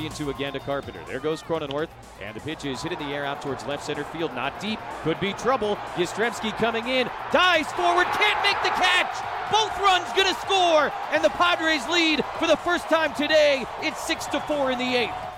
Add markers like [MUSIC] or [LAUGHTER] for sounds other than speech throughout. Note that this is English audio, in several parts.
3 and 2 again to Carpenter. There goes Cronenworth, and the pitch is hit in the air out towards left center field. Not deep. Could be trouble. Yastrzemski coming in. Dives forward. Can't make the catch. Both runs to score, and the Padres lead for the first time today. It's 6 to 4 in the eighth.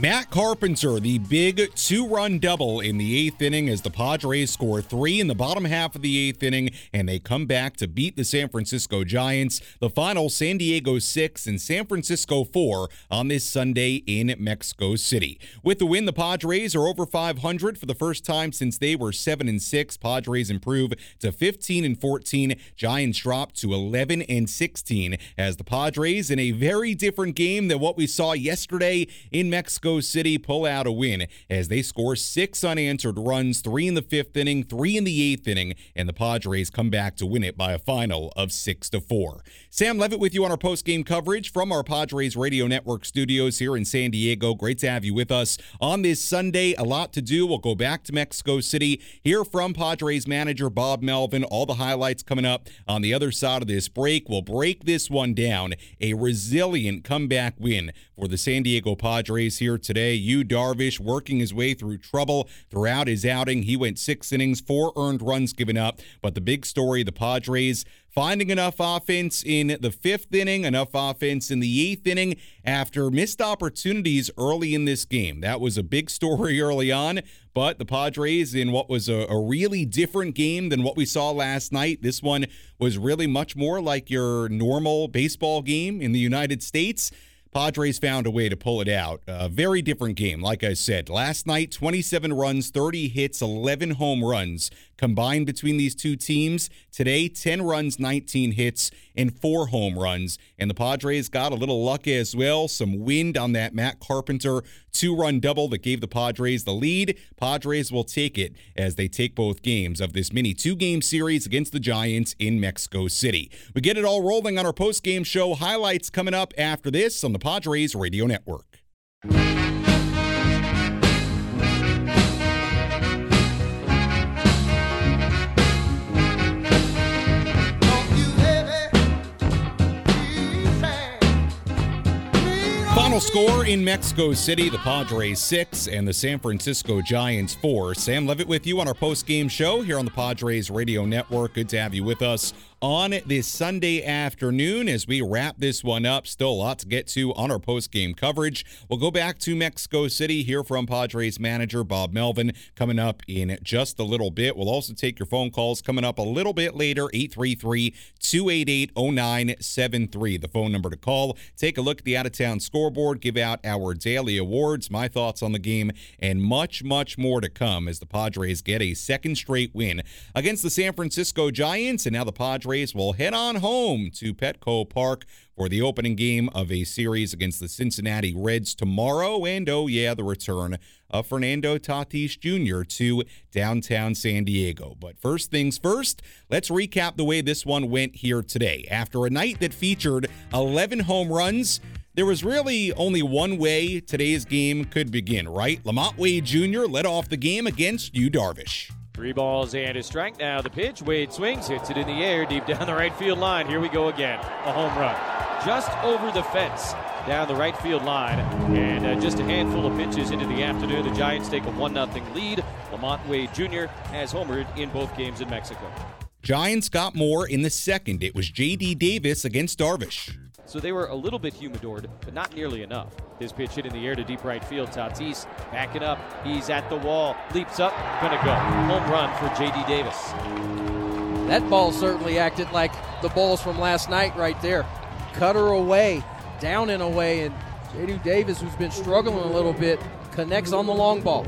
Matt Carpenter, the big two run double in the eighth inning as the Padres score three in the bottom half of the eighth inning and they come back to beat the San Francisco Giants. The final San Diego six and San Francisco four on this Sunday in Mexico City. With the win, the Padres are over 500 for the first time since they were 7 and 6. Padres improve to 15 and 14. Giants drop to 11 and 16 as the Padres in a very different game than what we saw yesterday in Mexico Mexico City pull out a win as they score six unanswered runs, three in the fifth inning, three in the eighth inning, and the Padres come back to win it by a final of six to four. Sam Levitt with you on our post game coverage from our Padres Radio Network studios here in San Diego. Great to have you with us on this Sunday. A lot to do. We'll go back to Mexico City, hear from Padres manager Bob Melvin. All the highlights coming up on the other side of this break. We'll break this one down. A resilient comeback win for the San Diego Padres here today. Yu Darvish working his way through trouble throughout his outing. He went six innings, four earned runs given up. But the big story the Padres finding enough offense in the fifth inning, enough offense in the eighth inning after missed opportunities early in this game. That was a big story [LAUGHS] early on, but the Padres, in what was a, a, really different game than what we saw last night, this one was really much more like your normal baseball game in the United States. Padres found a way to pull it out. A very different game, like I said. Last night, 27 runs, 30 hits, 11 home runs combined between these two teams. Today, 10 runs, 19 hits, and four home runs. And the Padres got a little luck as well. Some wind on that Matt Carpenter two run double that gave the Padres the lead. Padres will take it as they take both games of this mini two game series against the Giants in Mexico City. We get it all rolling on our post game show. Highlights coming up after this on the Padres Radio Network. Final score in Mexico City the Padres 6 and the San Francisco Giants 4. Sam Levitt with you on our post game show here on the Padres Radio Network. Good to have you with us on this Sunday afternoon as we wrap this one up. Still a lot to get to on our post game coverage. We'll go back to Mexico City, hear from Padres manager Bob Melvin coming up in just a little bit. We'll also take your phone calls coming up a little bit later 833 288 0973, the phone number to call. Take a look at the out of town scoreboard, give out our daily awards, my thoughts on the game, and much, much more to come as the Padres get a second straight win against the San Francisco Giants. And now the Padres Padres will head on home to Petco Park for the opening game of a series against the Cincinnati Reds tomorrow. And oh, yeah, the return of Fernando Tatis Jr. to downtown San Diego. But first things first, let's recap the way this one went here today. After a night that featured 11 home runs, there was really only one way today's game could begin, right? Lamont Wade Jr. led off the game against Yu Darvish. Three balls and a strike. Now the pitch. Wade swings, hits it in the air, deep down the right field line. Here we go again. A home run. Just over the fence down the right field line. And uh, just a handful of pitches into the afternoon. The Giants take a 1 0 lead. Lamont Wade Jr. has homered in both games in Mexico. Giants got more in the second. It was J.D. Davis against Darvish. So they were a little bit humidored, but not nearly enough. His pitch hit in the air to deep right field. Tatis backing up. He's at the wall. Leaps up. Gonna go. Home run for J.D. Davis. That ball certainly acted like the balls from last night right there. Cut her away, down and away, and J.D. Davis, who's been struggling a little bit, connects on the long ball.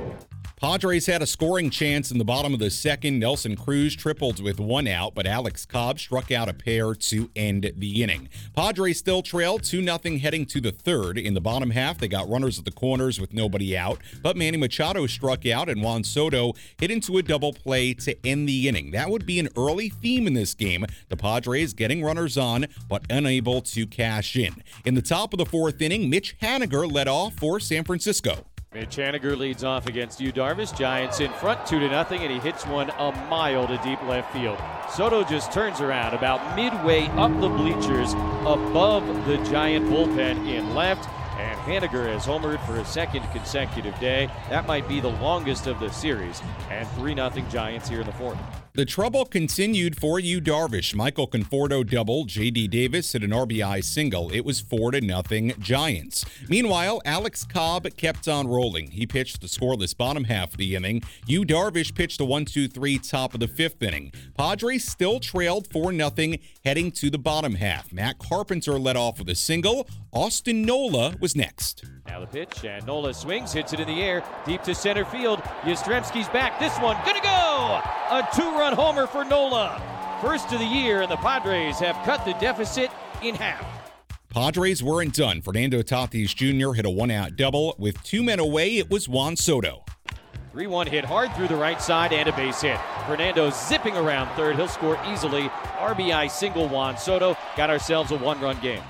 Padres had a scoring chance in the bottom of the second. Nelson Cruz tripled with one out, but Alex Cobb struck out a pair to end the inning. Padres still trail 2 0 heading to the third. In the bottom half, they got runners at the corners with nobody out, but Manny Machado struck out and Juan Soto hit into a double play to end the inning. That would be an early theme in this game. The Padres getting runners on, but unable to cash in. In the top of the fourth inning, Mitch Haniger led off for San Francisco. Mitch Haniger leads off against Yu Darvish. Giants in front, two to nothing, and he hits one a mile to deep left field. Soto just turns around about midway up the bleachers above the Giant bullpen in left. and Haniger has homered for a second consecutive day. That might be the longest of the series, and 3 0 Giants here in the fourth. The trouble continued for Yu Darvish. Michael Conforto double, J.D. Davis hit an RBI single. It was 4 to nothing Giants. Meanwhile, Alex Cobb kept on rolling. He pitched the scoreless bottom half of the inning. Yu Darvish pitched the 1-2-3 top of the fifth inning. Padres still trailed 4 nothing heading to the bottom half. Matt Carpenter led off with a single. Austin Nola was next. Now the pitch, and Nola swings, hits it in the air, deep to center field. Yastrzemski's back. This one, gonna go! A two-run homer for Nola. First of the year, and the Padres have cut the deficit in half. Padres weren't done. Fernando Tatis Jr. hit a one-out double. With two men away, it was Juan Soto. 3 1 hit hard through the right side and a base hit. Fernando zipping around third. He'll score easily. RBI single Juan Soto. Got ourselves a one run game.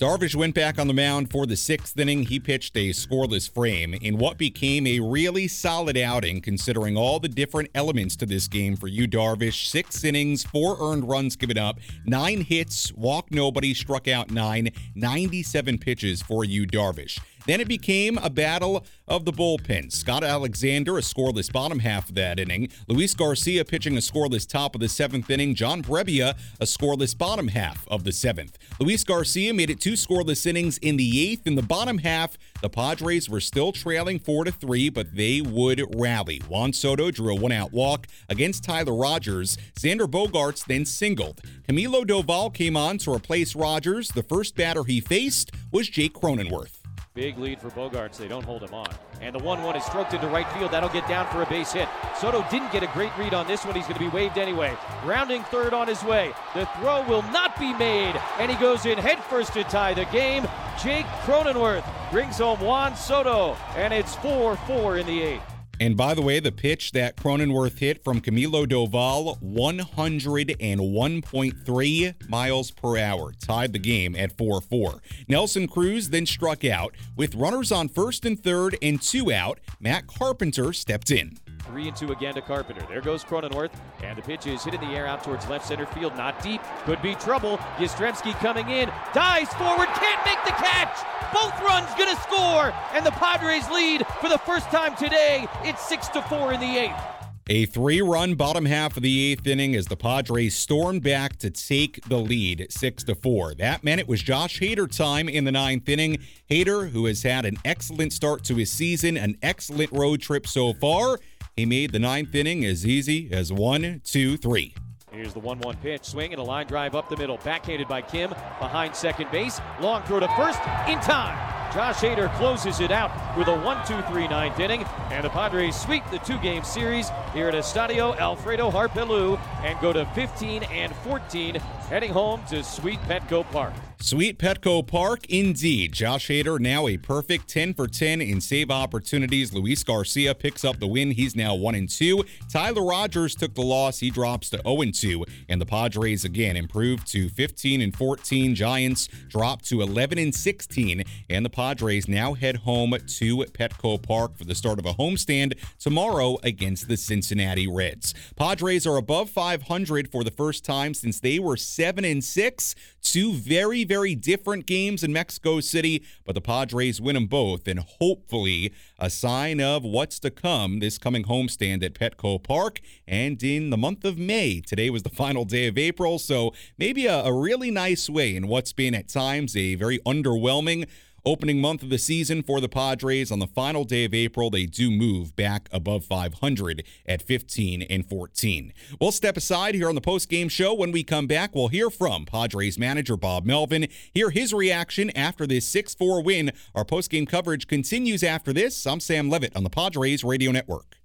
Darvish went back on the mound for the sixth inning. He pitched a scoreless frame in what became a really solid outing, considering all the different elements to this game for Yu, Darvish. Six innings, four earned runs given up, nine hits, walked nobody, struck out nine, 97 pitches for Yu, Darvish. Then it became a battle of the bullpen. Scott Alexander, a scoreless bottom half of that inning. Luis Garcia pitching a scoreless top of the seventh inning. John Brebbia, a scoreless bottom half of the seventh. Luis Garcia made it two scoreless innings in the eighth. In the bottom half, the Padres were still trailing four to three, but they would rally. Juan Soto drew a one-out walk against Tyler Rogers. Xander Bogaerts then singled. Camilo Doval came on to replace Rogers. The first batter he faced was Jake Cronenworth. Big lead for Bogaerts. They don't hold him on. And the 1 1 is stroked into right field. That'll get down for a base hit. Soto didn't get a great read on this one. He's going to be waved anyway. Rounding third on his way. The throw will not be made. And he goes in headfirst to tie the game. Jake Cronenworth brings home Juan Soto. And it's 4 4 in the eighth. And by the way, the pitch that Cronenworth hit from Camilo Doval, 101.3 miles per hour, tied the game at 4 4. Nelson Cruz then struck out. With runners on first and third and two out, Matt Carpenter stepped in. Three and two again to Carpenter. There goes Cronenworth, and the pitch is hit in the air out towards left center field. Not deep. Could be trouble. Yastrzemski coming in. Dives forward. Can't make the catch. Both runs gonna score, and the Padres lead for the first time today. It's six to four in the eighth. A three run bottom half of the eighth inning as the Padres stormed back to take the lead 6 to 4. That meant it was Josh Hader time in the ninth inning. Hader, who has had an excellent start to his season, an excellent road trip so far, he made the ninth inning as easy as one, two, three. Here's the 1 1 pitch. Swing and a line drive up the middle. Backhanded by Kim behind second base. Long throw to first in time. Josh Hader closes it out with a 1 2 3 ninth inning. And the Padres sweep the two game series here at Estadio Alfredo Harp Helú and go to 15 and 14, heading home to Sweet Petco Park. Sweet Petco Park, indeed. Josh Hader now a perfect 10 for 10 in save opportunities. Luis Garcia picks up the win. He's now 1 and 2. Tyler Rogers took the loss. He drops to 0 and 2. And the Padres again improved to 15 and 14. Giants drop to 11 and 16. And the Padres now head home to Petco Park for the start of a homestand tomorrow against the Cincinnati Reds. Padres are above 500 for the first time since they were 7 and 6. Two very, very different games in Mexico City, but the Padres win them both, and hopefully a sign of what's to come this coming homestand at Petco Park and in the month of May. Today was the [LAUGHS] final day of April, so maybe a, a really nice way in what's been at times a very underwhelming Opening month of the season for the Padres on the final day of April, they do move back above 500 at 15 and 14. We'll step aside here on the post-game show. When we come back, we'll hear from Padres manager Bob Melvin, hear his reaction after this 6-4 win. Our post-game coverage continues after this. I'm Sam Levitt on the Padres Radio Network.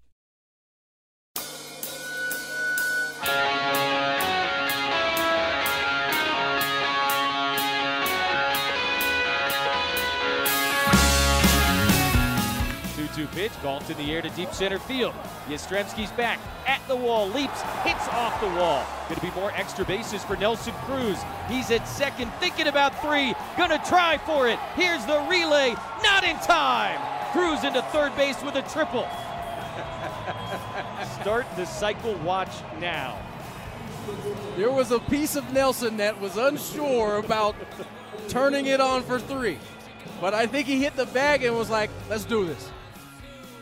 Pitch, golfed in the air to deep center field. Yastrzemski's back, at the wall, leaps, hits off the wall. Going to be more extra bases for Nelson Cruz. He's at second, thinking about three, gonna try for it. Here's the relay, not in time. Cruz into third base with a triple. [LAUGHS] Start the cycle watch now. There was a piece of Nelson that was unsure about turning it on for three. but I think he hit the bag and was like, let's do this.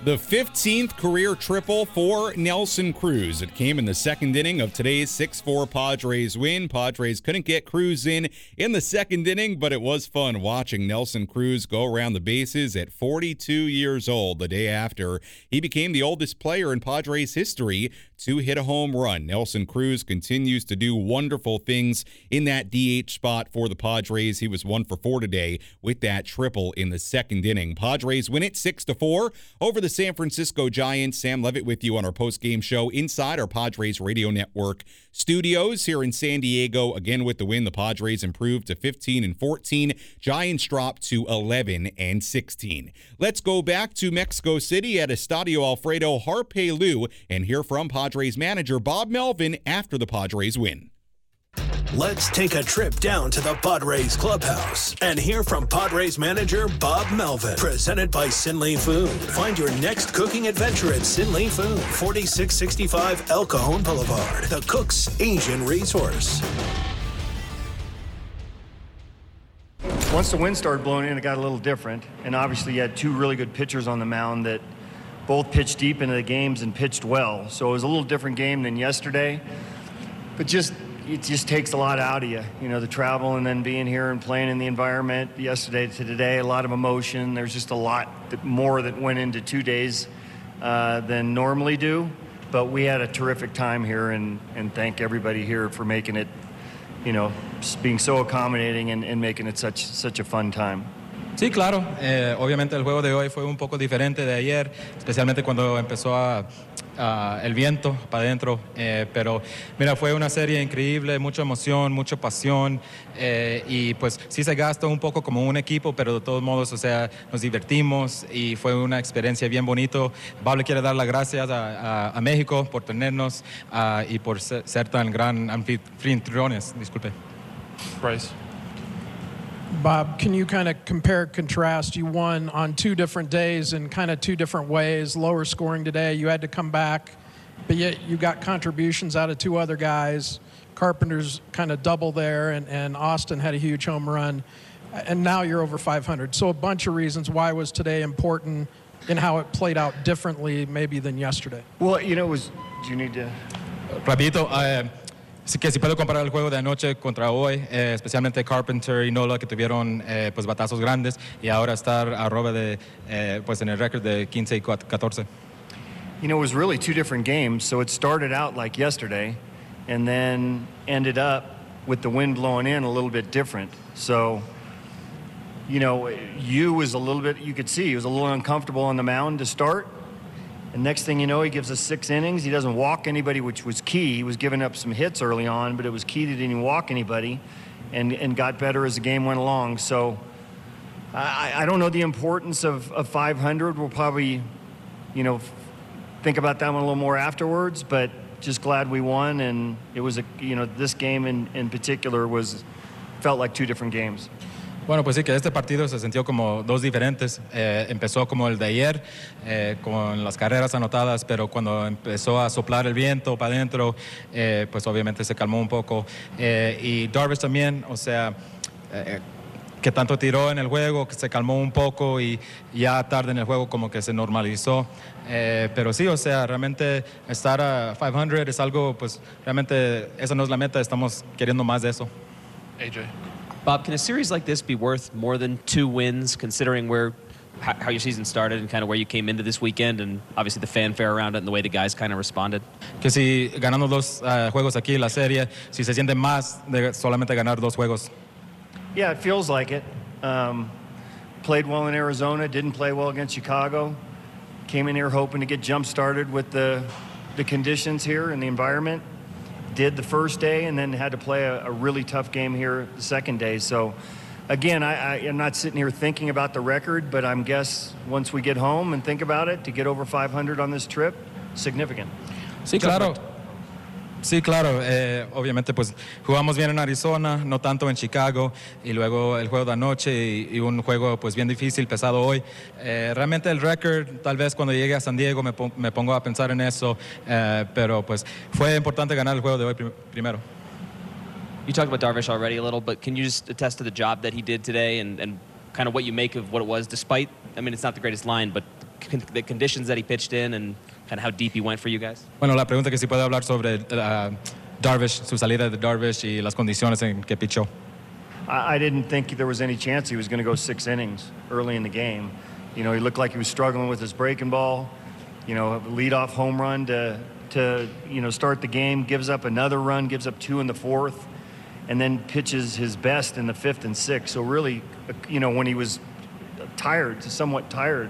The 15th career triple for Nelson Cruz. It came in the second inning of today's 6 4 Padres win. Padres couldn't get Cruz in in the second inning, but it was fun watching Nelson Cruz go around the bases at 42 years old the day after. He became the oldest player in Padres history to hit a home run. Nelson Cruz continues to do wonderful things in that DH spot for the Padres. He was one for four today with that triple in the second inning. Padres win it 6 to 4 over the San Francisco Giants. Sam Levitt with you on our post-game show inside our Padres Radio Network studios here in San Diego. Again with the win, the Padres improved to 15 and 14. Giants dropped to 11 and 16. Let's go back to Mexico City at Estadio Alfredo Harp Helú and hear from Padres manager Bob Melvin after the Padres win. Let's take a trip down to the Padres clubhouse and hear from Padres manager Bob Melvin. Presented by Sinley Food. Find your next cooking adventure at Sinley Food, 4665 El Cajon Boulevard, the Cook's Asian Resource. Once the wind started blowing in, it got a little different. And obviously, you had two really good pitchers on the mound that both pitched deep into the games and pitched well. So it was a little different game than yesterday. But just it just takes a lot out of you, you know, the travel and then being here and playing in the environment yesterday to today, a lot of emotion. There's just a lot that, more that went into two days uh, than normally do. But we had a terrific time here, and, and thank everybody here for making it, you know, being so accommodating and, and making it such, such a fun time. Sí, claro. Eh, obviamente el juego de hoy fue un poco diferente de ayer, especialmente cuando empezó a, a el viento para adentro. Eh, pero mira, fue una serie increíble, mucha emoción, mucha pasión. Eh, y pues sí se gastó un poco como un equipo, pero de todos modos, o sea, nos divertimos y fue una experiencia bien bonito. Le quiere dar las gracias a, a, a México por tenernos uh, y por ser, ser tan gran anfitriones. Disculpe. Bryce. Bob, can you kind of compare contrast? You won on two different days in kind of two different ways. Lower scoring today, you had to come back, but yet you got contributions out of two other guys. Carpenter's kind of double there, and, and Austin had a huge home run. And now you're over 500. So, a bunch of reasons why was today important and how it played out differently, maybe, than yesterday. Well, you know, it was. Do you need to? Rapidito. Uh, Que si puedo comparar el juego de anoche contra hoy, eh, especialmente Carpenter y Nola que tuvieron eh, pues batazos grandes y ahora estar arroba de eh, pues en el récord de 15 y 14. You know, it was really two different games. So it started out like yesterday, and then ended up with the wind blowing in a little bit different. So, you know, you was a little bit. You could see he was a little uncomfortable on the mound to start. And next thing you know, he gives us six innings. He doesn't walk anybody, which was key. He was giving up some hits early on, but it was key. that He didn't walk anybody and, and got better as the game went along. So I, I don't know the importance of, of 500. We'll probably, you know, think about that one a little more afterwards, but just glad we won. And it was a, you know, this game in, in particular was, felt like two different games. Bueno, pues sí, que este partido se sintió como dos diferentes. Eh, empezó como el de ayer, eh, con las carreras anotadas, pero cuando empezó a soplar el viento para adentro, eh, pues obviamente se calmó un poco. y Darvish también, o sea, que tanto tiró en el juego, que se calmó un poco y ya tarde en el juego como que se normalizó. pero sí, o sea, realmente estar a 500 es algo, pues realmente esa no es la meta, estamos queriendo más de eso. AJ. Bob, can a series like this be worth more than two wins, considering where how your season started and kind of where you came into this weekend, and obviously the fanfare around it and the way the guys kind of responded? Que si ganando dos uh, juegos aquí la serie, si se siente más de solamente ganar dos juegos. Yeah, it feels like it. Um, played well in Arizona, didn't play well against Chicago. Came in here hoping to get jump started with the the conditions here and the environment did the first day and then had to play a, a really tough game here the second day. So, again, I, I, am not sitting here thinking about the record, but I'm guess once we get home and think about it, to get over 500 on this trip, significant. Sí, claro. Sí, claro. Eh, obviamente, pues jugamos bien en Arizona, no tanto en Chicago, y luego el juego de anoche y, y un juego pues bien difícil, pesado hoy. Eh, realmente el récord, tal vez cuando llegue a San Diego me, me pongo a pensar en eso, eh, pero pues fue importante ganar el juego de hoy prim primero. You talked about Darvish already a little, but can you just attest to the job that he did today and, and kind of what you make of what it was, despite, I mean, it's not the greatest line, but con- the conditions that he pitched in and kind of how deep he went for you guys? Bueno, la pregunta que si puede hablar sobre uh, Darvish, su salida de Darvish y las condiciones en que pichó. I, I didn't think there was any chance he was going to go six innings early in the game. You know, he looked like he was struggling with his breaking ball. You know, lead off home run to, to you know, start the game, gives up another run, gives up two in the fourth, and then pitches his best in the fifth and sixth. So really, you know, when he was tired, somewhat tired,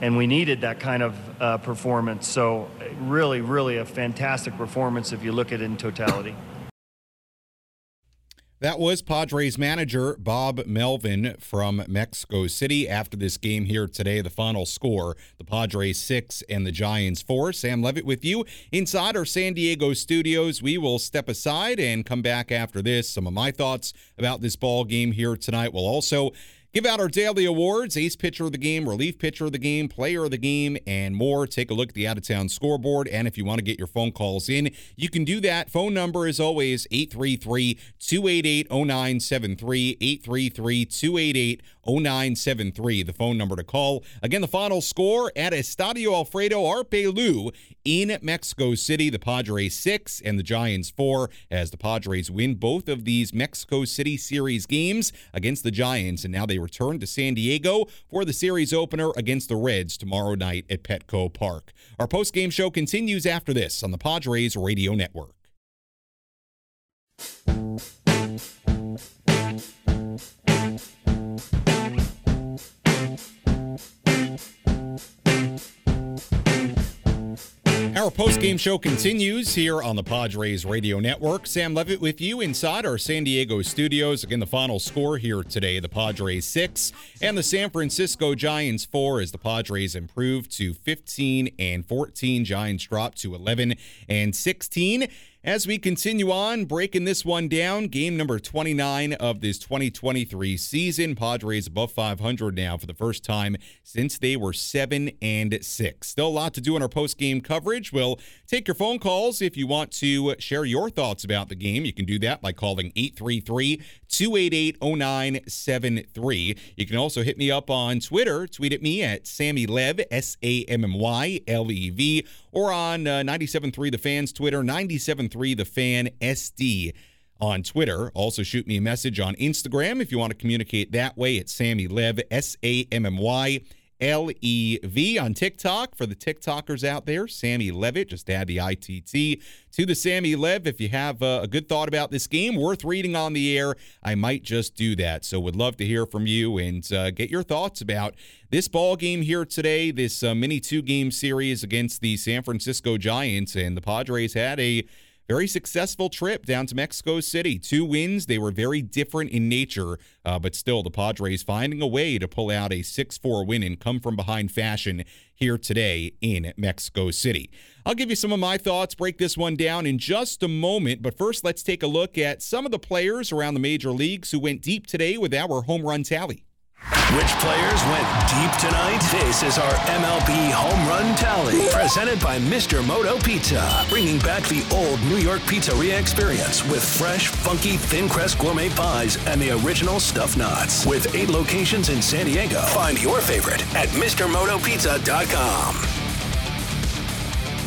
and we needed that kind of uh, performance. So really, really a fantastic performance if you look at it in totality. That was Padres manager Bob Melvin from Mexico City. After this game here today, the final score the Padres six and the Giants four. Sam Levitt with you inside our San Diego studios. We will step aside and come back after this. Some of my thoughts about this ball game here tonight. We'll also Give out our daily awards ace pitcher of the game, relief pitcher of the game, player of the game, and more. Take a look at the out of town scoreboard. And if you want to get your phone calls in, you can do that. Phone number is always 833 288 0973. 833 288 0973, the phone number to call. Again, the final score at Estadio Alfredo Harp Helú in Mexico City. The Padres 6 and the Giants 4 as the Padres win both of these Mexico City Series games against the Giants. And now they return to San Diego for the series opener against the Reds tomorrow night at Petco Park. Our post game show continues after this on the Padres Radio Network. Our post-game show continues here on the Padres Radio Network. Sam Levitt with you inside our San Diego studios. Again, the final score here today, the Padres 6 and the San Francisco Giants 4 as the Padres improved to 15 and 14. Giants dropped to 11 and 16. As we continue on, breaking this one down, game number 29 of this 2023 season. Padres above 500 now for the first time since they were 7 and 6. Still a lot to do in our post game coverage. We'll take your phone calls if you want to share your thoughts about the game. You can do that by calling 833 288 0973. You can also hit me up on Twitter. Tweet at me at Sammy Lev, S A M M Y L E V, or on uh, 97.3 The Fans Twitter, 97.3 The Fan SD on Twitter. Also, shoot me a message on Instagram if you want to communicate that way. It's Sammy Lev, S A M M Y L E V on TikTok for the TikTokers out there. Sammy Levitt, just add the ITT to the Sammy Lev. If you have uh, a good thought about this game, worth reading on the air, I might just do that. So, would love to hear from you and uh, get your thoughts about this ball game here today, this uh, mini two game series against the San Francisco Giants. And the Padres had a very successful trip down to Mexico City. Two wins. They were very different in nature, uh, but still, the Padres finding a way to pull out a 6 4 win and come from behind fashion here today in Mexico City. I'll give you some of my thoughts, break this one down in just a moment, but first, let's take a look at some of the players around the major leagues who went deep today with our home run tally. Which players went deep tonight? This is our MLB home run tally. Presented by Mr. Moto Pizza. Bringing back the old New York pizzeria experience with fresh, funky, thin crust gourmet pies and the original stuffed knots. With eight locations in San Diego. Find your favorite at MrMotoPizza.com.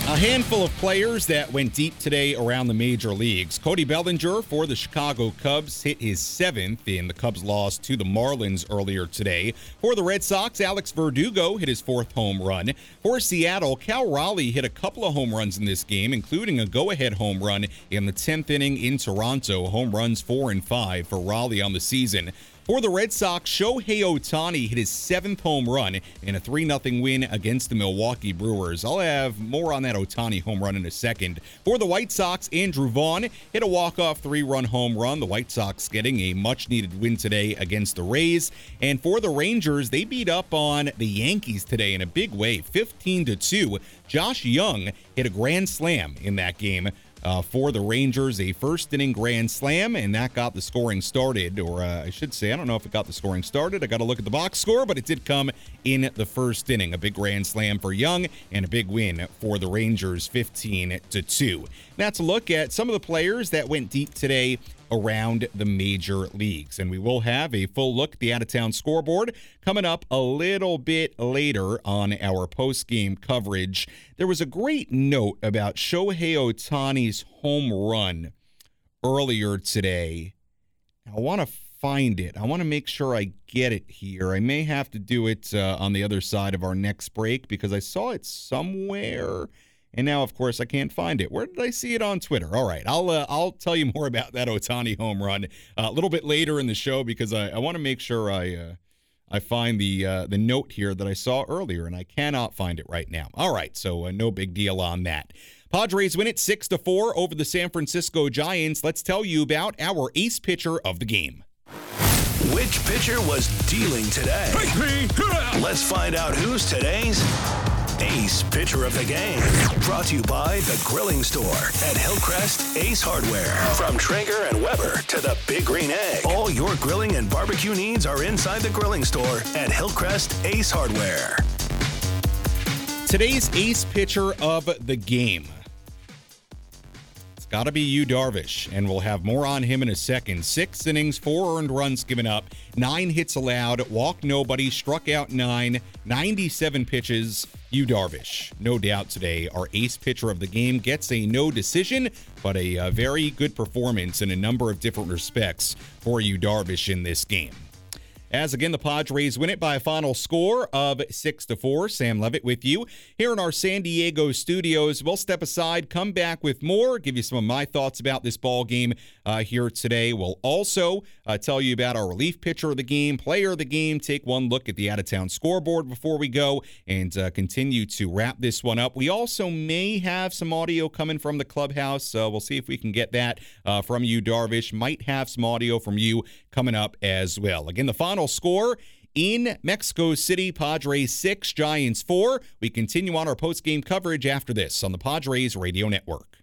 A handful of players that went deep today around the major leagues. Cody Bellinger for the Chicago Cubs hit his seventh in the Cubs' loss to the Marlins earlier today. For the Red Sox, Alex Verdugo hit his fourth home run. For Seattle, Cal Raleigh hit a couple of home runs in this game, including a go-ahead home run in the 10th inning in Toronto. Home runs four and five for Raleigh on the season. For the Red Sox, Shohei Ohtani hit his seventh home run in a 3 0 win against the Milwaukee Brewers. I'll have more on that Ohtani home run in a second. For the White Sox, Andrew Vaughn hit a walk-off three-run home run. The White Sox getting a much-needed win today against the Rays. And for the Rangers, they beat up on the Yankees today in a big way, 15 to 2. Josh Jung hit a grand slam in that game uh, for the Rangers, a first inning grand slam, and that got the scoring started. Or uh, I should say, I don't know if it got the scoring started. I got to look at the box score, but it did come in the first inning. A big grand slam for Jung and a big win for the Rangers, 15 to 2. That's a look at some of the players that went deep today around the major leagues. And we will have a full look at the out of town scoreboard coming up a little bit later on our post game coverage. There was a great note about Shohei Ohtani's home run earlier today. I want to find it. I want to make sure I get it here. I may have to do it uh, on the other side of our next break because I saw it somewhere. And now, of course, I can't find it. Where did I see it on Twitter? All right, I'll uh, I'll tell you [LAUGHS] more about that Ohtani home run uh, a little bit later in the show because I, I want to make sure I uh, I find the uh, the note here that I saw earlier, and I cannot find it right now. All right, so uh, no big deal on that. Padres win it six to four over the San Francisco Giants. Let's tell you about our ace pitcher of the game. Which pitcher was dealing today? Let's find out who's today's Ace Pitcher of the Game. Brought to you by The Grilling Store at Hillcrest Ace Hardware. From Traeger and Weber to the Big Green Egg, all your grilling and barbecue needs are inside The Grilling Store at Hillcrest Ace Hardware. Today's ace pitcher of the game. Got to be Yu, Darvish, and we'll have more on him in a second. Six innings, four earned runs given up, nine hits allowed, walked nobody, struck out nine, 97 pitches. Yu, Darvish, no doubt today, our ace pitcher of the game, gets a no decision, but a, uh very good performance in a number of different respects for Yu, Darvish in this game. As again, the Padres win it by a final score of six to four. Sam Levitt with you here in our San Diego studios. We'll step aside, come back with more, give you some of my thoughts about this ball game uh, here today. We'll also uh, tell you about our relief pitcher of the game, player of the game, take one look at the out of town scoreboard before we go, and uh, continue to wrap this one up. We also may have some audio coming from the clubhouse, so we'll see if we can get that uh, from Yu, Darvish. Might have some audio from you coming up as well. Again, the final score in Mexico City Padres 6, Giants 4. We continue on our post game coverage after this on the Padres Radio Network.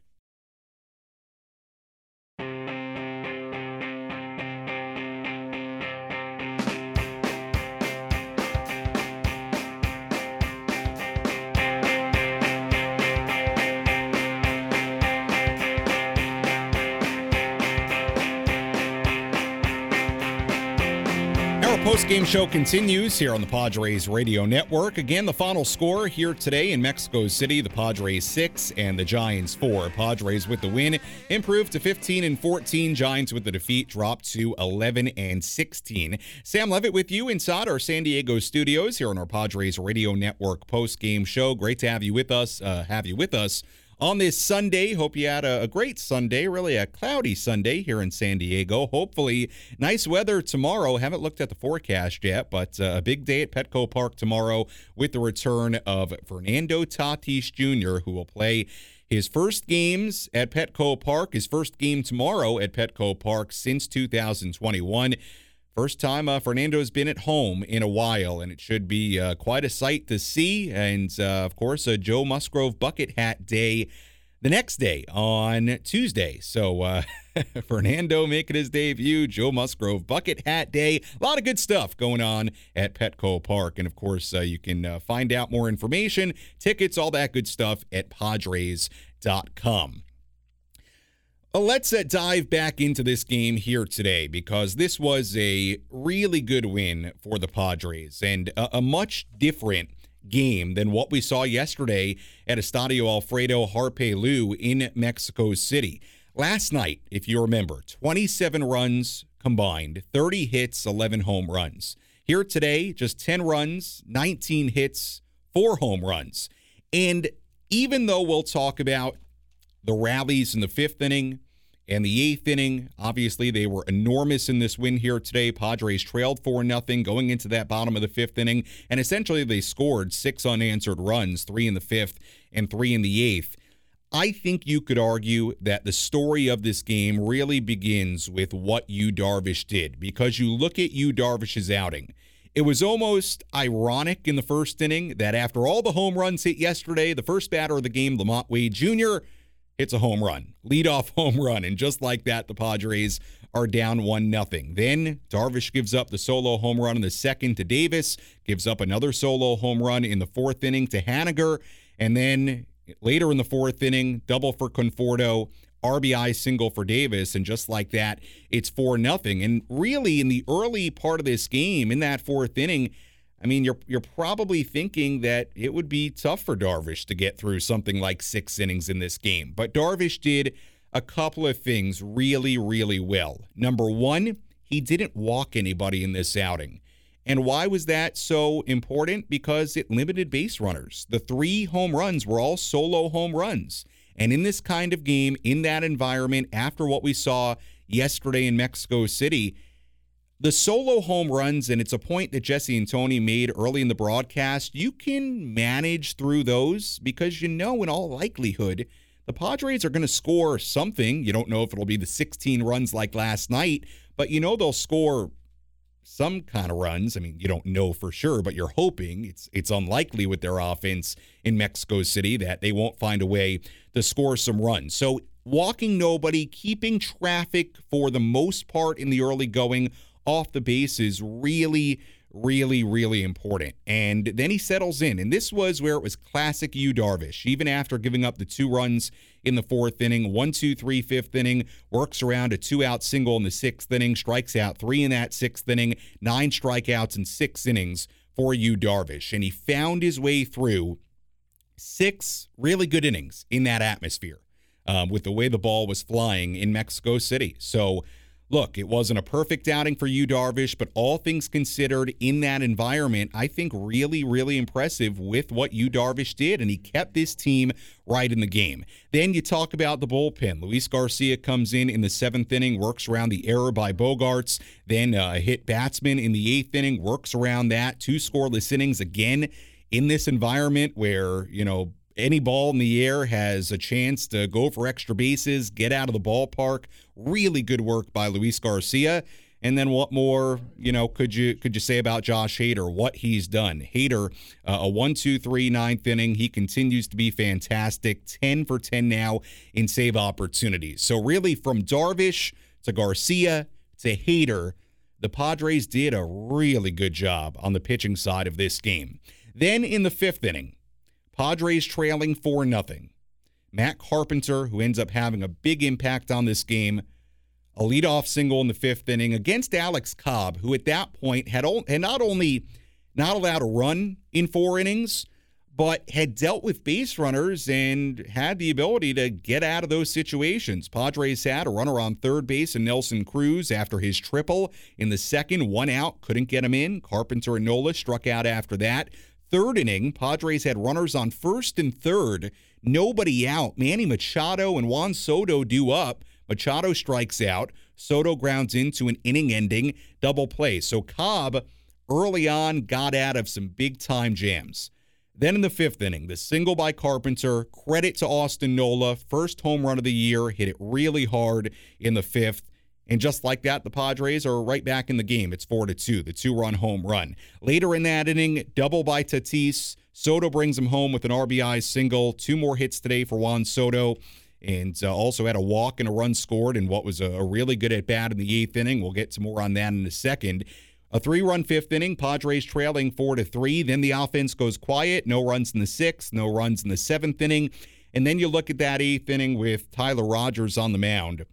Post-game show continues here on the Padres Radio Network. Again, the final score here today in Mexico City: the Padres six and the Giants four. Padres with the win improved to 15 and 14. Giants with the defeat dropped to 11 and 16. Sam Levitt with you inside our San Diego studios here on our Padres Radio Network post-game show. Great to have you with us. Uh, have you with us on this Sunday. Hope you had a, a, great Sunday, really a cloudy Sunday here in San Diego. Hopefully, nice weather tomorrow. Haven't looked at the forecast yet, but uh, a big day at Petco Park tomorrow with the return of Fernando Tatis Jr., who will play. His first games at Petco Park, his first game tomorrow at Petco Park since 2021. First time uh, Fernando's been at home in a while, and it should be uh, quite a sight to see. And uh, of course, a Joe Musgrove bucket hat day the next day on Tuesday. So uh, [LAUGHS] Fernando making his debut, Joe Musgrove bucket hat day. A lot of good stuff going on at Petco Park. And of course, uh, you can uh, find out more information, tickets, all that good stuff at Padres.com. Well, let's uh, dive back into this game here today because this was a really good win for the Padres and a, a much different game than what we saw yesterday at Estadio Alfredo Harp Helú in Mexico City. Last night, if you remember, 27 runs combined, 30 hits, 11 home runs. Here today, just 10 runs, 19 hits, 4 home runs. And even though we'll talk about the rallies in the fifth inning and the eighth inning, obviously they were enormous in this win here today. Padres trailed 4 nothing going into that bottom of the fifth inning, and essentially they scored six unanswered runs, three in the fifth and three in the eighth. I think you could argue that the story of this game really begins with what Yu Darvish did because you look at Yu Darvish's outing. It was almost ironic in the first inning that after all the home runs hit yesterday, the first batter of the game, Lamont Wade Jr., hits a home run, leadoff [LAUGHS] home run, and just like that, the Padres are down one nothing. Then Darvish gives up the solo home run in the second to Davis, gives up another solo home run in the fourth inning to Haniger, and then later in the fourth inning, double for Conforto, RBI single for Davis, and just like that, it's 4 nothing. And really, in the early part of this game, in that fourth inning, I mean, you're you're probably thinking that it would be tough for Darvish to get through something like six innings in this game. But Darvish did a couple of things really, really well. Number one, he didn't walk anybody in this outing. And why was that so important? Because it limited base runners. The three home runs were all solo home runs. And in this kind of game, in that environment, after what we saw yesterday in Mexico City, the solo home runs, and it's a point that Jesse and Tony made early in the broadcast, you can manage through those because you know, in all likelihood, the Padres are going to score something. You don't know if it'll be the 16 runs like last night, but you know they'll score some kind of runs. I mean, you don't know for sure, but you're hoping it's it's unlikely with their offense in Mexico City that they won't find a way to score some runs. So walking nobody, keeping traffic for the most part in the early going off the base is really really, really important. And then he settles in. And this was where it was classic Yu Darvish. Even after giving up the two runs in the fourth inning, one, two, three, fifth inning, works around a two out single in the sixth inning, strikes out three in that sixth inning, nine strikeouts in six innings for Yu Darvish. And he found his way through six really good innings in that atmosphere um, with the way the ball was flying in Mexico City. So, look, it wasn't a perfect outing for Yu, Darvish, but all things considered in that environment, I think really, really impressive with what Yu, Darvish did, and he kept this team right in the game. Then you talk about the bullpen. Luis Garcia comes in in the seventh inning, works around the error by Bogaerts, then uh, hit batsman in the eighth inning, works around that, two scoreless innings again in this environment where, you know, any ball in the air has a chance to go for extra bases, get out of the ballpark. Really good work by Luis Garcia. And then what more, you know, could you could you say about Josh Hader? What he's done. Hader, uh, a one, two, three, ninth inning. He continues to be fantastic. Ten for ten now in save opportunities. So really, from Darvish to Garcia to Hader, the Padres did a really good job on the pitching side of this game. Then in the fifth inning, Padres trailing 4 0. Matt Carpenter, who ends up having a big impact on this game, a leadoff single in the fifth inning against Alex Cobb, who at that point had, had not only not allowed a run in four innings, but had dealt with base runners and had the ability to get out of those situations. Padres had a runner on third base and Nelson Cruz after his triple in the second, one out, couldn't get him in. Carpenter and Nola struck out after that. Third inning, Padres had runners on first and third, nobody out. Manny Machado and Juan Soto do up. Machado strikes out. Soto grounds into an inning ending double play. So Cobb early on got out of some big time jams. Then in the fifth inning, the single by Carpenter, credit to Austin Nola, first home run of the year, hit it really hard in the fifth. And just like that, the Padres are right back in the game. It's 4 to 2, the two run home run. Later in that inning, double by Tatis. Soto brings him home with an RBI single. Two more hits today for Juan Soto. And uh, also had a walk and a run scored in what was a, a really good at bat in the eighth inning. We'll get to more on that in a second. A three-run fifth inning, Padres trailing four to three. Then the offense goes quiet. No runs in the sixth, no runs in the seventh inning. And then you look at that eighth inning with Tyler Rogers on the mound.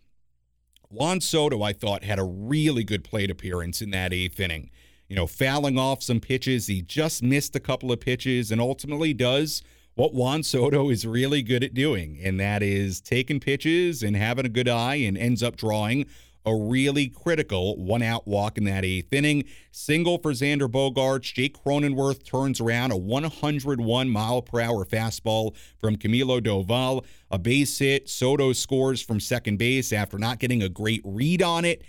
Juan Soto, I thought, had a really good plate appearance in that eighth inning. You know, fouling off some pitches. He just missed a couple of pitches and ultimately does what Juan Soto is really good at doing, and that is taking pitches and having a good eye and ends up drawing a really critical one out walk in that eighth inning. Single for Xander Bogaerts. Jake Cronenworth turns around a 101 mile per hour fastball from Camilo Doval. A base hit. Soto scores from second base after not getting a great read on it.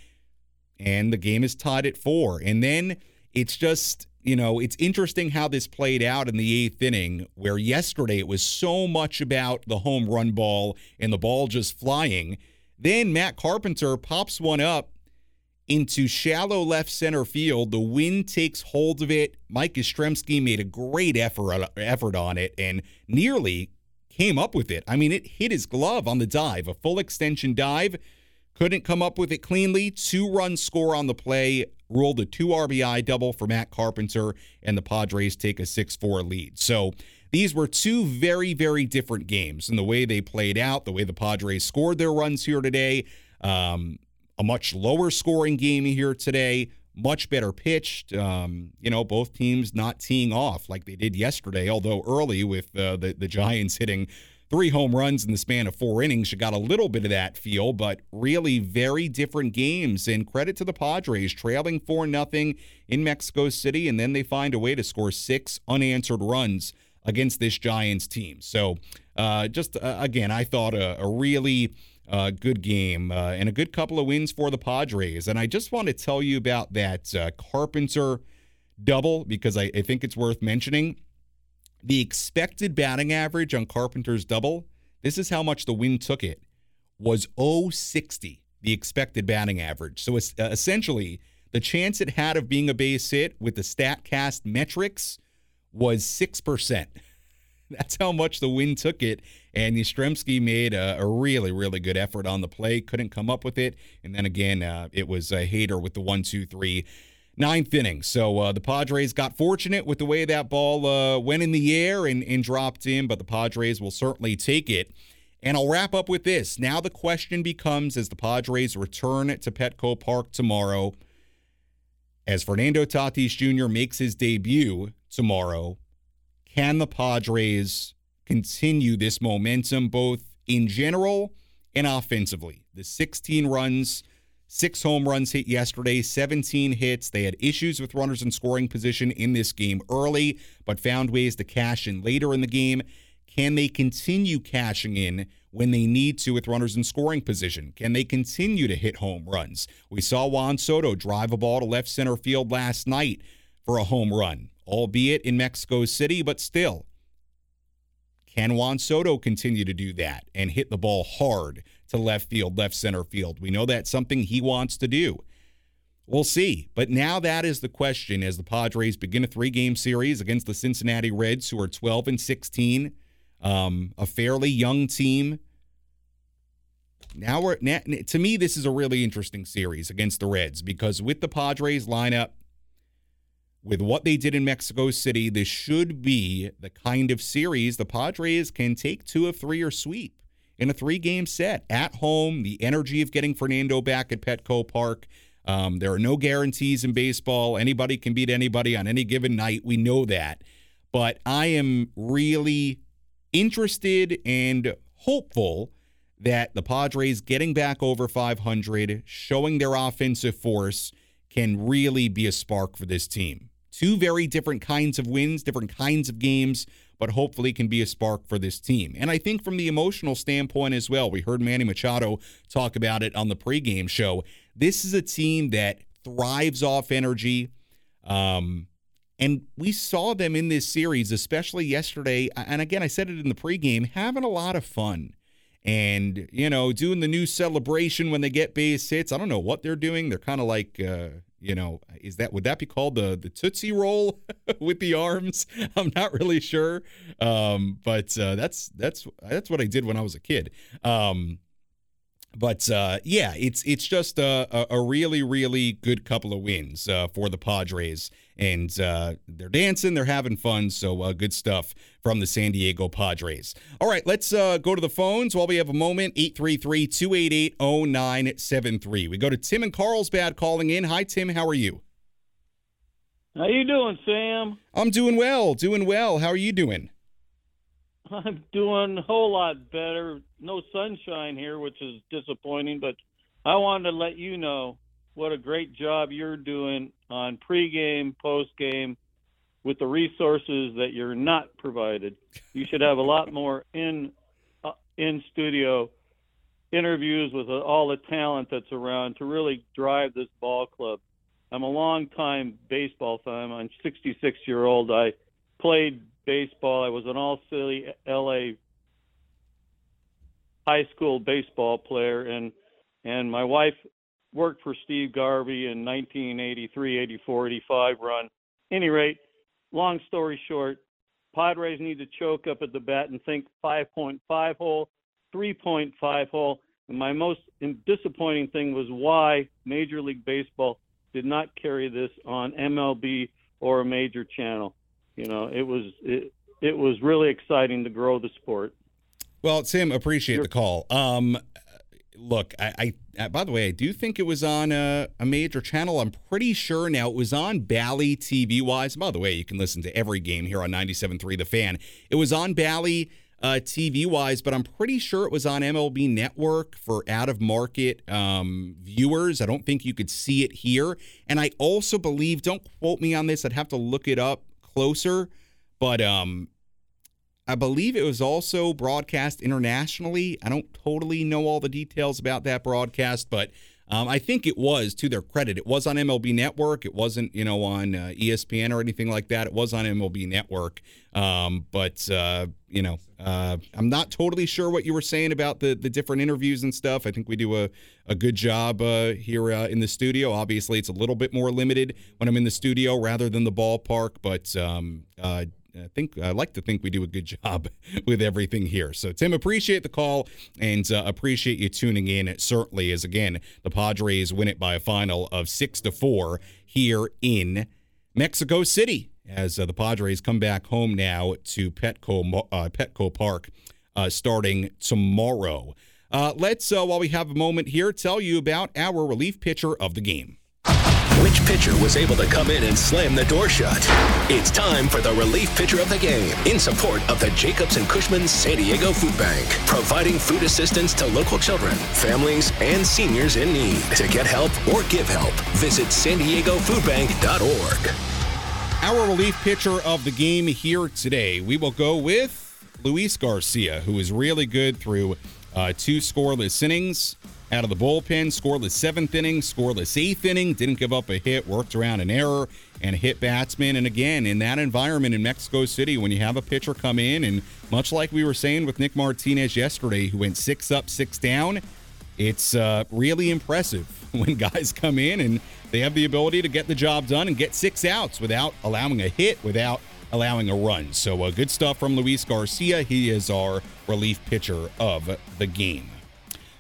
And the game is tied at four. And then it's just you know, it's interesting how this played out in the eighth inning, where yesterday it was so much about the home run ball and the ball just flying. Then Matt Carpenter pops one up into shallow left center field. The wind takes hold of it. Mike Yastrzemski made a great effort effort on it and nearly came up with it. I mean, it hit his glove on the dive, a full extension dive. Couldn't come up with it cleanly. Two run score on the play, ruled a two RBI double for Matt Carpenter, and the Padres take a 6 4 lead. So these were two very, very different games in the way they played out, the way the Padres scored their runs here today. Um, a much lower scoring game here today, much better pitched. Um, you know, both teams not teeing off like they did yesterday, although early with uh, the, the Giants hitting three home runs in the span of four innings. You got a little bit of that feel, but really very different games. And credit to the Padres, trailing 4 nothing in Mexico City, and then they find a way to score six unanswered runs against this Giants team. So, uh, just uh, again, I thought a, a really uh, good game uh, and a good couple of wins for the Padres. And I just want to tell you about that uh, Carpenter double because I, I think it's worth mentioning. The expected batting average on Carpenter's double, this is how much the wind took it, was 060, the expected batting average. So it's uh, essentially the chance it had of being a base hit with the StatCast metrics was 6%. [LAUGHS] That's how much the wind took it. And Yastrzemski made a, a, really, really good effort on the play. Couldn't come up with it. And then again, uh, it was a Hader with the one, two, three ninth inning. So uh, the Padres got fortunate with the way that ball uh, went in the air and, and dropped in, but the Padres will certainly take it. And I'll wrap up with this. Now the question becomes as the Padres return to Petco Park tomorrow, as Fernando Tatis Jr. makes his debut tomorrow, can the Padres continue this momentum both in general and offensively? The 16 runs Six home runs hit yesterday, 17 hits. They had issues with runners in scoring position in this game early, but found ways to cash in later in the game. Can they continue cashing in when they need to with runners in scoring position? Can they continue to hit home runs? We saw Juan Soto drive a ball to left center field last night for a home run, albeit in Mexico City, but still. Can Juan Soto continue to do that and hit the ball hard to left field, left center field? We know that's something he wants to do. We'll see. But now that is the question as the Padres begin a three game series against the Cincinnati Reds, who are 12 and 16, um, a fairly young team. Now we're to me, this is a really interesting series against the Reds because with the Padres lineup, with what they did in Mexico City, this should be the kind of series the Padres can take two of three or sweep in a three game set at home. The energy of getting Fernando back at Petco Park. Um, there are no guarantees in baseball. Anybody can beat anybody on any given night. We know that. But I am really interested and hopeful that the Padres getting back over 500, showing their offensive force, can really be a spark for this team. Two very different kinds of wins, different kinds of games, but hopefully can be a spark for this team. And I think from the emotional standpoint as well, we heard Manny Machado talk about it on the pregame show. This is a team that thrives off energy. Um, and we saw them in this series, especially yesterday. And again, I said it in the pregame, having a lot of fun and you know doing the new celebration when they get base hits i don't know what they're doing they're kind of like uh, you know, is that would that be called the the tootsie roll [LAUGHS] with the arms? [LAUGHS] I'm not really sure, um, but uh, that's that's that's what I did when I was a kid. Um, but uh, yeah, it's it's just a, a, really really good couple of wins uh, for the Padres, and uh, they're dancing, they're having fun. So uh, good stuff from the San Diego Padres. All right, let's uh, go to the phones while we have a moment. 833-288-0973. We go to Tim and Carlsbad calling in. Hi, Tim. How are you? How you doing, Sam? I'm doing well, doing well. How are you doing? I'm doing a whole lot better. No sunshine here, which is disappointing, but I wanted to let you know what a great job you're doing on pregame, postgame, with the resources that you're not provided. You should have a lot more in uh, in studio interviews with uh, all the talent that's around to really drive this ball club. I'm a long time baseball fan. I'm 66 year old. I played baseball. I was an all city LA high school baseball player and and my wife worked for Steve Garvey in 1983, 84, 85 run. Any rate, long story short, Padres need to choke up at the bat and think 5.5 hole, 3.5 hole. And my most disappointing thing was why Major League Baseball did not carry this on MLB or a major channel. You know, it was it, it was really exciting to grow the sport. Well, Tim, appreciate the call. Um, look, I, I, by the way, I do think it was on a, a, major channel. I'm pretty sure now it was on Bally TV wise. By the way, you can listen to every game here on 97.3 The Fan. It was on Bally uh, TV wise, but I'm pretty sure it was on MLB Network for out of market um, viewers. I don't think you could see it here. And I also believe, don't quote me on this, I'd have to look it up closer, but um, I believe it was also broadcast internationally. I don't totally know all the details about that broadcast, but um, I think it was to their credit. It was on MLB Network. It wasn't, you know, on uh, ESPN or anything like that. It was on MLB Network. Um, but uh, you know, uh, I'm not totally sure what you were saying about the the different interviews and stuff. I think we do a a good job uh, here uh, in the studio. Obviously, it's a little bit more limited when I'm in the studio rather than the ballpark, but um, uh, I think I like to think we do a good [LAUGHS] job with everything here. So Tim, appreciate the call and uh, appreciate you tuning in. It certainly is again the Padres win it by a final of six to four here in Mexico City as uh, the Padres come back home now to Petco uh, Petco Park uh, starting tomorrow. Uh, let's uh, while we have a moment here tell you about our relief pitcher of the game. Which pitcher was able to come in and slam the door shut? It's time for the relief pitcher of the game in support of the Jacobs and Cushman San Diego Food Bank, providing food assistance to local children, families, and seniors in need. To get help or give help, visit san diego foodbank.org. Our relief pitcher of the game here today, we will go with Luis Garcia, who is really good through uh, two scoreless innings out of the bullpen, scoreless seventh inning, scoreless eighth inning, didn't give up a hit, worked around an error and hit batsman. And again, in that environment in Mexico City, when you have a pitcher come in, and much like we were saying with Nick Martinez yesterday, who went six up, six down, it's uh, really impressive [LAUGHS] when guys come in and they have the ability to get the job done and get six outs without allowing a hit, without allowing a run. So uh, good stuff from Luis Garcia. He is our relief pitcher of the game.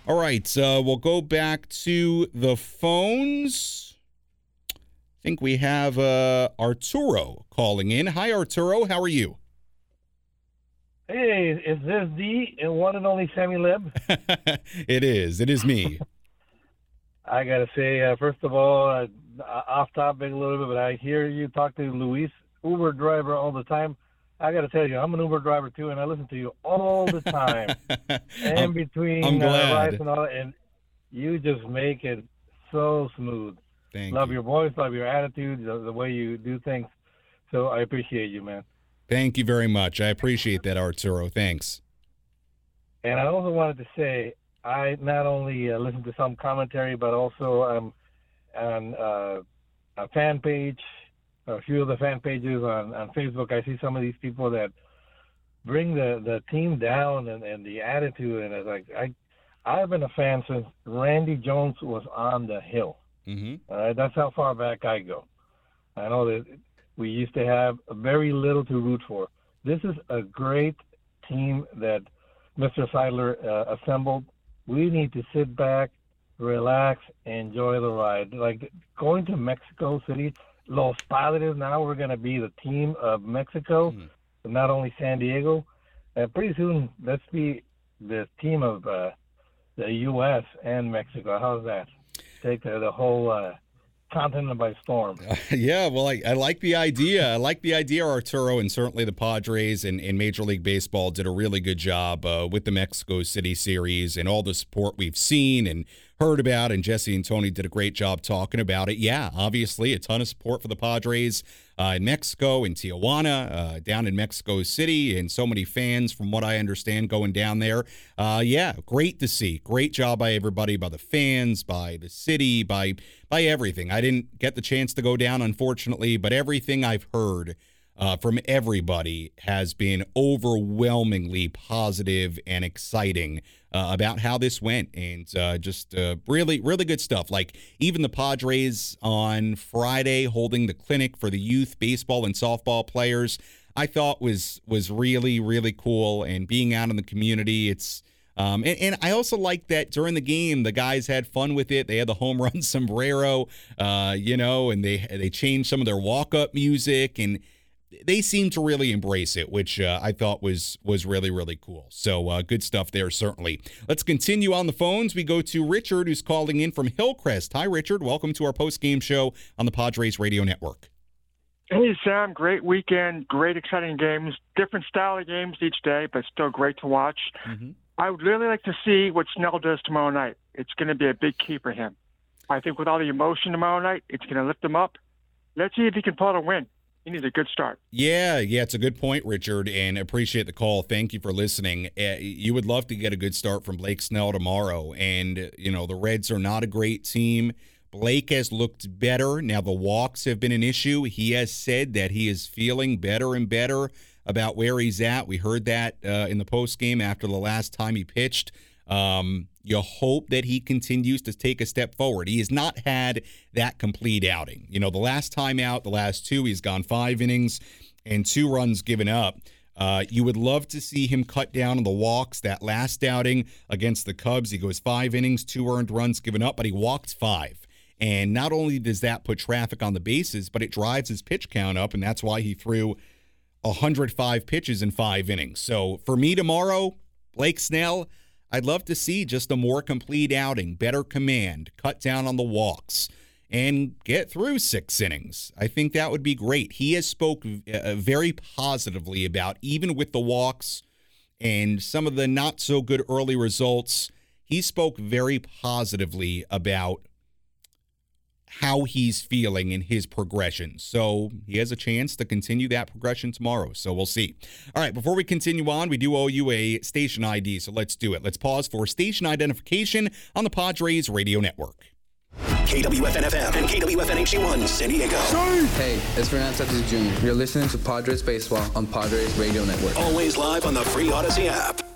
All right, uh, we'll go back to the phones. I think we have uh, Arturo calling in. Hi, Arturo. How are you? Hey, is this the one and only Sammy Lib? [LAUGHS] it is. It is me. [LAUGHS] I gotta say, uh, first of all, uh, off topic a little bit, but I hear you talk to Luis, Uber driver, all the time. I got to tell you, I'm an Uber driver too, and I listen to you all the time. [LAUGHS] and between I'm uh, glad. rides and all, and you just make it so smooth. Thank love you. your voice, love your attitude, the, the way you do things. So I appreciate you, man. Thank you very much. I appreciate that, Arturo. Thanks. And I also wanted to say, I not only uh, listen to some commentary, but also I'm on uh, a fan page, a few of the fan pages on, on Facebook. I see some of these people that bring the, the team down and, and the attitude, and it's like I I've been a fan since Randy Jones was on the hill. Mm-hmm. All right, that's how far back I go. I know that we used to have very little to root for. This is a great team that Mr. Seidler uh, assembled. We need to sit back, relax, enjoy the ride. Like going to Mexico City, Los Padres. Now we're going to be the team of Mexico, not only San Diego. Uh, pretty soon, let's be the team of uh, the U.S. and Mexico. How's that? Take the, the whole uh, continent by storm. [LAUGHS] yeah, well, I, I like the idea. I like the idea, Arturo, and certainly the Padres and, and Major League Baseball did a really good job uh, with the Mexico City series and all the support we've seen and heard about. And Jesse and Tony did a great job talking about it. Yeah, obviously, a ton of support for the Padres uh, in Mexico, in Tijuana, uh, down in Mexico City, and so many fans, from what I understand, going down there. Uh, yeah, great to see. Great job by everybody, by the fans, by the city, by by everything. I didn't get the chance to go down, unfortunately, but everything I've heard uh, from everybody has been overwhelmingly positive and exciting uh, about how this went, and uh, just uh, really, really good stuff. Like even the Padres on Friday holding the clinic for the youth baseball and softball players, I thought was was really, really cool. And being out in the community, it's um, and, and, I also like that during the game, the guys had fun with it. They had the home [LAUGHS] run sombrero, uh, you know, and they they changed some of their walk up music, and they seem to really embrace it, which uh, I thought was was really really cool. So uh, good stuff there, certainly. Let's continue on the phones. We go to Richard, who's calling in from Hillcrest. Hi, Richard. Welcome to our post game show on the Padres Radio Network. Hey, Sam. Great weekend. Great, exciting games. Different style of games each day, but still great to watch. Mm-hmm. I would really like to see what Snell does tomorrow night. It's going to be a big key for him. I think with all the emotion tomorrow night, it's going to lift him up. Let's see if he can pull out a win. He needs a good start. Yeah, yeah, it's a good point, Richard, and appreciate the call. Thank you for listening. Uh, you would love to get a good start from Blake Snell tomorrow, and you know the Reds are not a great team. Blake has looked better. Now the walks have been an issue. He has said that he is feeling better and better about where he's at. We heard that uh, in the post game after the last time he pitched. Um, you hope that he continues to take a step forward. He has not had that complete outing. You know, the last time out, the last two, he's gone five innings and two runs given up. Uh, you would love to see him cut down on the walks. That last outing against the Cubs, he goes five innings, two earned runs given up, but he walked five. And not only does that put traffic on the bases, but it drives his pitch count up, and that's why he threw 105 pitches in five innings. So for me tomorrow, Blake Snell, I'd love to see just a more complete outing, better command, cut down on the walks, and get through six innings. I think that would be great. He has spoke uh, very positively about even with the walks and some of the not so good early results. He spoke very positively about how he's feeling in his progression. So he has a chance to continue that progression tomorrow. So we'll see. All right, before we continue on, we do owe you a station ID. So let's do it. Let's pause for station identification on the Padres radio network. KWFN FM and KWFN HD1 San Diego. Hey, it's Fernando Tatis Jr. You're listening to Padres Baseball on Padres Radio Network. Always live on the free Audacy app.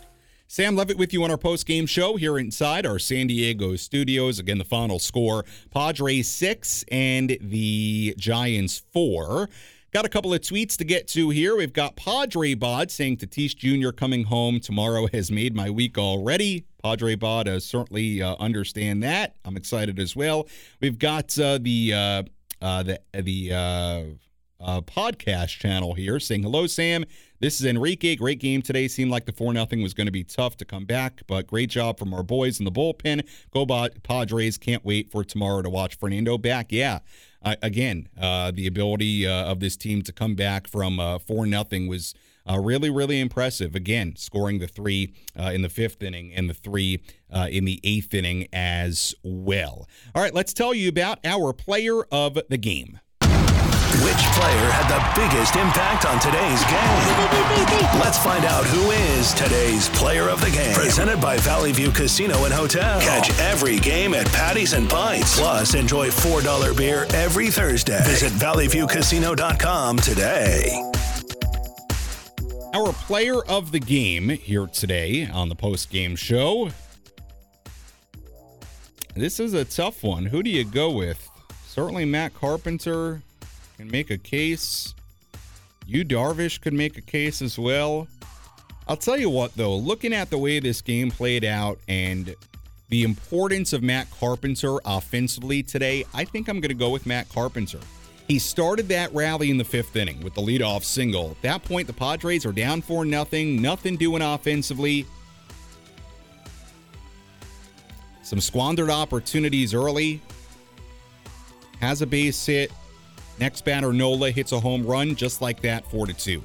Sam Levitt with you on our post game show here inside our San Diego studios. Again, the final score Padres 6 and the Giants 4. Got a couple of tweets to get to here. We've got Padre Bod saying Tatis Jr. coming home tomorrow has made my week already. Padre Bod uh, certainly uh, understand that. I'm excited as well. We've got uh, the uh, uh, the the uh, podcast channel here saying hello, Sam. This is Enrique. Great game today. Seemed like the 4 0 was going to be tough to come back, but great job from our boys in the bullpen. Go Padres. Can't wait for tomorrow to watch Fernando back. Yeah. Uh, again, uh, the ability uh, of this team to come back from 4 0 was uh, really, really impressive. Again, scoring the three uh, in the fifth inning and the three uh, in the eighth inning as well. All right, let's tell you about our player of the game. Which player had the biggest impact on today's game? Let's find out who is today's player of the game. Presented by Valley View Casino and Hotel. Catch every game at Patties and Pints. Plus, enjoy $4 beer every Thursday. Visit valleyviewcasino.com today. Our player of the game here today on the post game show. This is a tough one. Who do you go with? Certainly Matt Carpenter can make a case. Yu Darvish could make a case as well. I'll tell you what though, looking at the way this game played out and the importance of Matt Carpenter offensively today, I think I'm going to go with Matt Carpenter. He started that rally in the fifth inning with the leadoff single. At that point, the Padres are down for nothing, nothing doing offensively. Some squandered opportunities early. Has a base hit. Next batter, Nola hits a home run just like that, 4 to 2.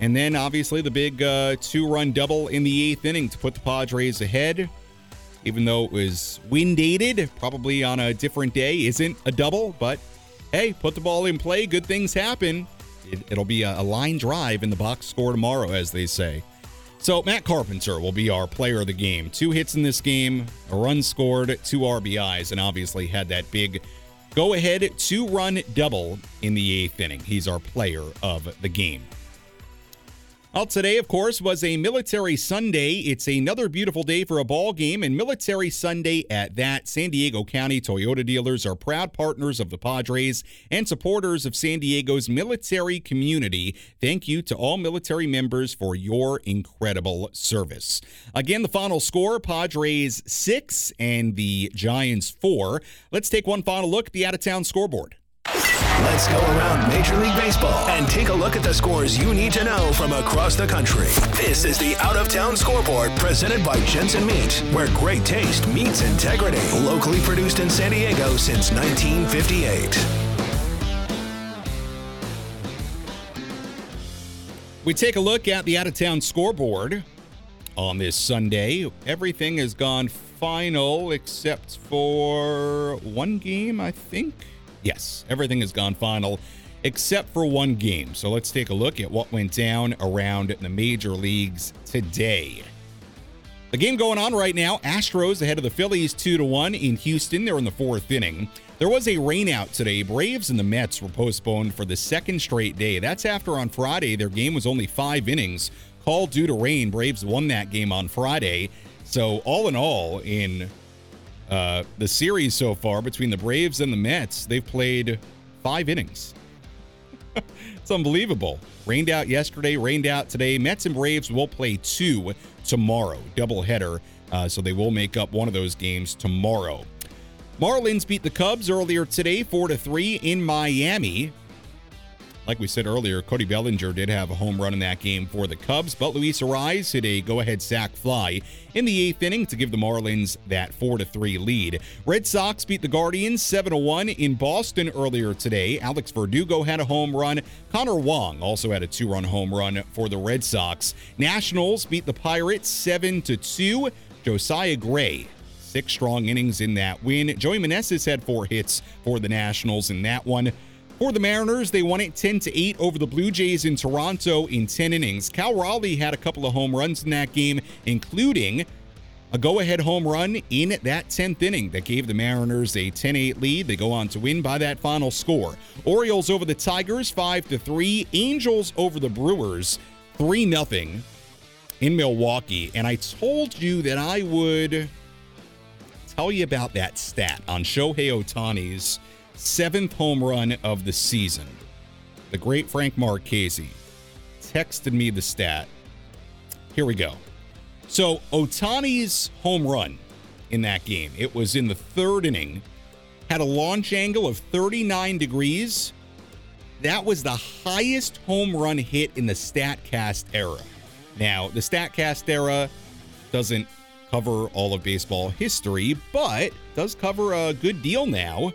And then obviously the big uh, two run double in the eighth inning to put the Padres ahead. Even though it was wind dated, probably on a different day, isn't a double, but hey, put the ball in play, good things happen. It, will be a, a line drive in the box score tomorrow, as they say. So Matt Carpenter will be our player of the game. Two hits in this game, a run scored, two RBIs, and obviously had that big go ahead two run double in the eighth inning. He's our player of the game. Well, today, of course, was a Military Sunday. It's another beautiful day for a ball game, and Military Sunday at that. San Diego County Toyota dealers are proud partners of the Padres and supporters of San Diego's military community. Thank you to all military members for your incredible service. Again, the final score Padres 6 and the Giants 4. Let's take one final look at the out of town scoreboard. Let's go around Major League Baseball and take a look at the scores you need to know from across the country. This is the Out of Town Scoreboard presented by Jensen Meat, where great taste meets integrity. Locally produced in San Diego since 1958. We take a look at the out of town scoreboard on this Sunday. Everything has gone final except for one game, I think. Yes, everything has gone final except for one game. So let's take a look at what went down around the major leagues today. The game going on right now, Astros ahead of the Phillies 2 to 1 in Houston. They're in the 4th inning. There was a rainout today. Braves and the Mets were postponed for the second straight day. That's after on Friday their game was only 5 innings, called due to rain. Braves won that game on Friday. So all in all in uh, the series so far between the Braves and the Mets, they've played 5 innings. [LAUGHS] it's unbelievable. Rained out yesterday, rained out today. Mets and Braves will play two tomorrow, doubleheader. Uh, so they will make up one of those games tomorrow. Marlins beat the Cubs earlier today, four to three in Miami. Like we said earlier, Cody Bellinger did have a home run in that game for the Cubs, but Luis Arraez hit a go-ahead sac fly in the eighth inning to give the Marlins that 4-3 lead. Red Sox beat the Guardians 7-1 in Boston earlier today. Alex Verdugo had a home run. Connor Wong also had a two-run home run for the Red Sox. Nationals beat the Pirates 7-2. Josiah Gray six strong innings in that win. Joey Meneses had four hits for the Nationals in that one. For the Mariners, they won it 10 to 8 over the Blue Jays in Toronto in 10 innings. Cal Raleigh had a couple of home runs in that game, including a go-ahead home run in that 10th inning that gave the Mariners a 10-8 lead. They go on to win by that final score. Orioles over the Tigers 5 to 3, Angels over the Brewers 3 0 in Milwaukee. And I told you that I would tell you about that stat on Shohei Ohtani's seventh home run of the season. The great Frank Marchese texted me the stat. Here we go. So Ohtani's home run in that game, it was in the third inning, had a launch angle of 39 degrees. That was the highest home run hit in the StatCast era. Now, the StatCast era doesn't cover all of baseball history, but does cover a good deal now.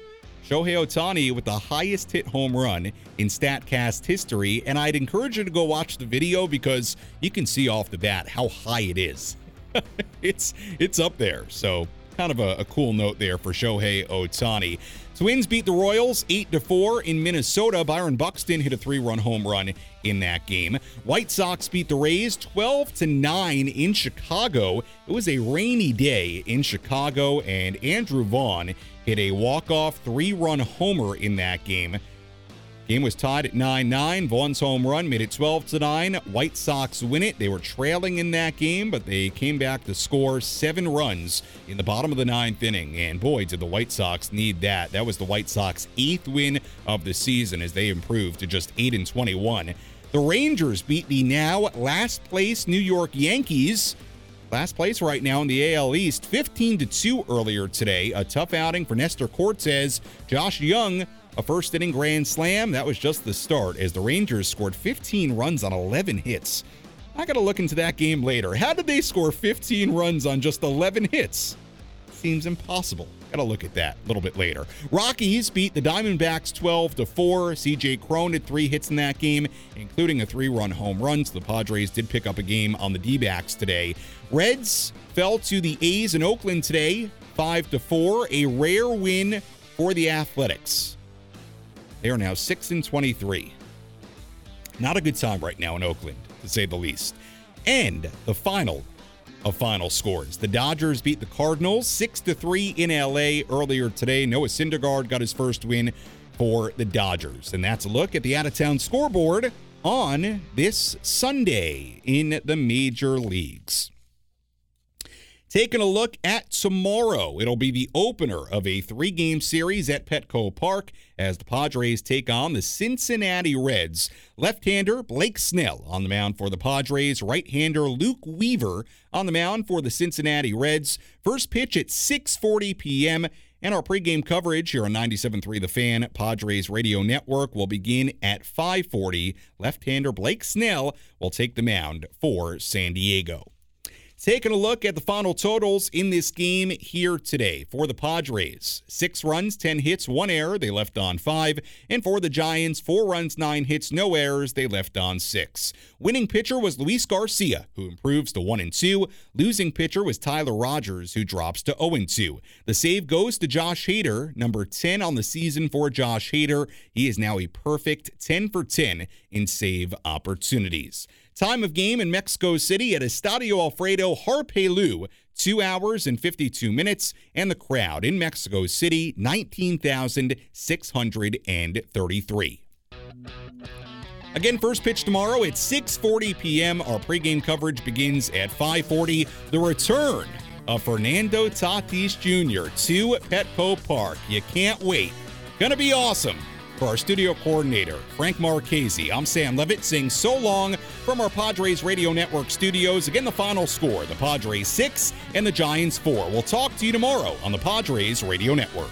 Shohei Ohtani with the highest hit home run in StatCast history, and I'd encourage you to go watch the video because you can see off the bat how high it is. [LAUGHS] it's it's up there. So kind of a, a, cool note there for Shohei Ohtani. Twins beat the Royals 8 to 4 in Minnesota. Byron Buxton hit a three-run home run in that game. White Sox beat the Rays 12 to 9 in Chicago. It was a rainy day in Chicago and Andrew Vaughn hit a walk-off three-run homer in that game. Game was tied at 9-9. Vaughn's home run made it 12 to 9. White Sox win it. They were trailing in that game, but they came back to score seven runs in the bottom of the ninth inning. And boy, did the White Sox need that. That was the White Sox eighth win of the season as they improved to just 8 and 21. The Rangers beat the now last place New York Yankees. Last place right now in the AL East, 15 to 2 earlier today. A tough outing for Nestor Cortes. Josh Jung, a first inning grand slam. That was just the start as the Rangers scored 15 runs on 11 hits. I got to look into that game later. How did they score 15 runs on just 11 hits? Seems impossible. Got to look at that a little bit later. Rockies beat the Diamondbacks 12 to 4. CJ Cron had three hits in that game, including a three-run home run. So the Padres did pick up a game on the D-backs today. Reds fell to the A's in Oakland today, 5 to 4. A rare win for the Athletics. They are now 6 and 23. Not a good time right now in Oakland, to say the least. And the final of final scores. The Dodgers beat the Cardinals 6 to 3 in LA earlier today. Noah Syndergaard got his first win for the Dodgers. And that's a look at the out of town scoreboard on this Sunday in the major leagues. Taking a look at tomorrow, it'll be the opener of a three game series at Petco Park as the Padres take on the Cincinnati Reds. Left hander Blake Snell on the mound for the Padres, right hander Luke Weaver on the mound for the Cincinnati Reds. First pitch at 6:40 p.m. And our pregame coverage here on 97.3 The Fan, Padres Radio Network, will begin at 5:40. Left-hander Blake Snell will take the mound for San Diego. Taking a look at the final totals in this game here today for the Padres. Six runs, 10 hits, one error. They left on five. And for the Giants, four runs, nine hits, no errors. They left on six. Winning pitcher was Luis Garcia, who improves to 1 and 2. Losing pitcher was Tyler Rogers, who drops to 0 and 2. The save goes to Josh Hader, number 10 on the season for Josh Hader. He is now a perfect 10 for 10 in save opportunities. Time of game in Mexico City at Estadio Alfredo Harp Helú, 2 hours and 52 minutes, and the crowd in Mexico City, 19,633. Again, first pitch tomorrow at 6:40 p.m. Our pregame coverage begins at 5:40. The return of Fernando Tatis Jr. to Petco Park. You can't wait. Gonna be awesome. For our studio coordinator, Frank Marchese, I'm Sam Levitt saying so long from our Padres Radio Network studios. Again, the final score the Padres 6 and the Giants 4. We'll talk to you tomorrow on the Padres Radio Network.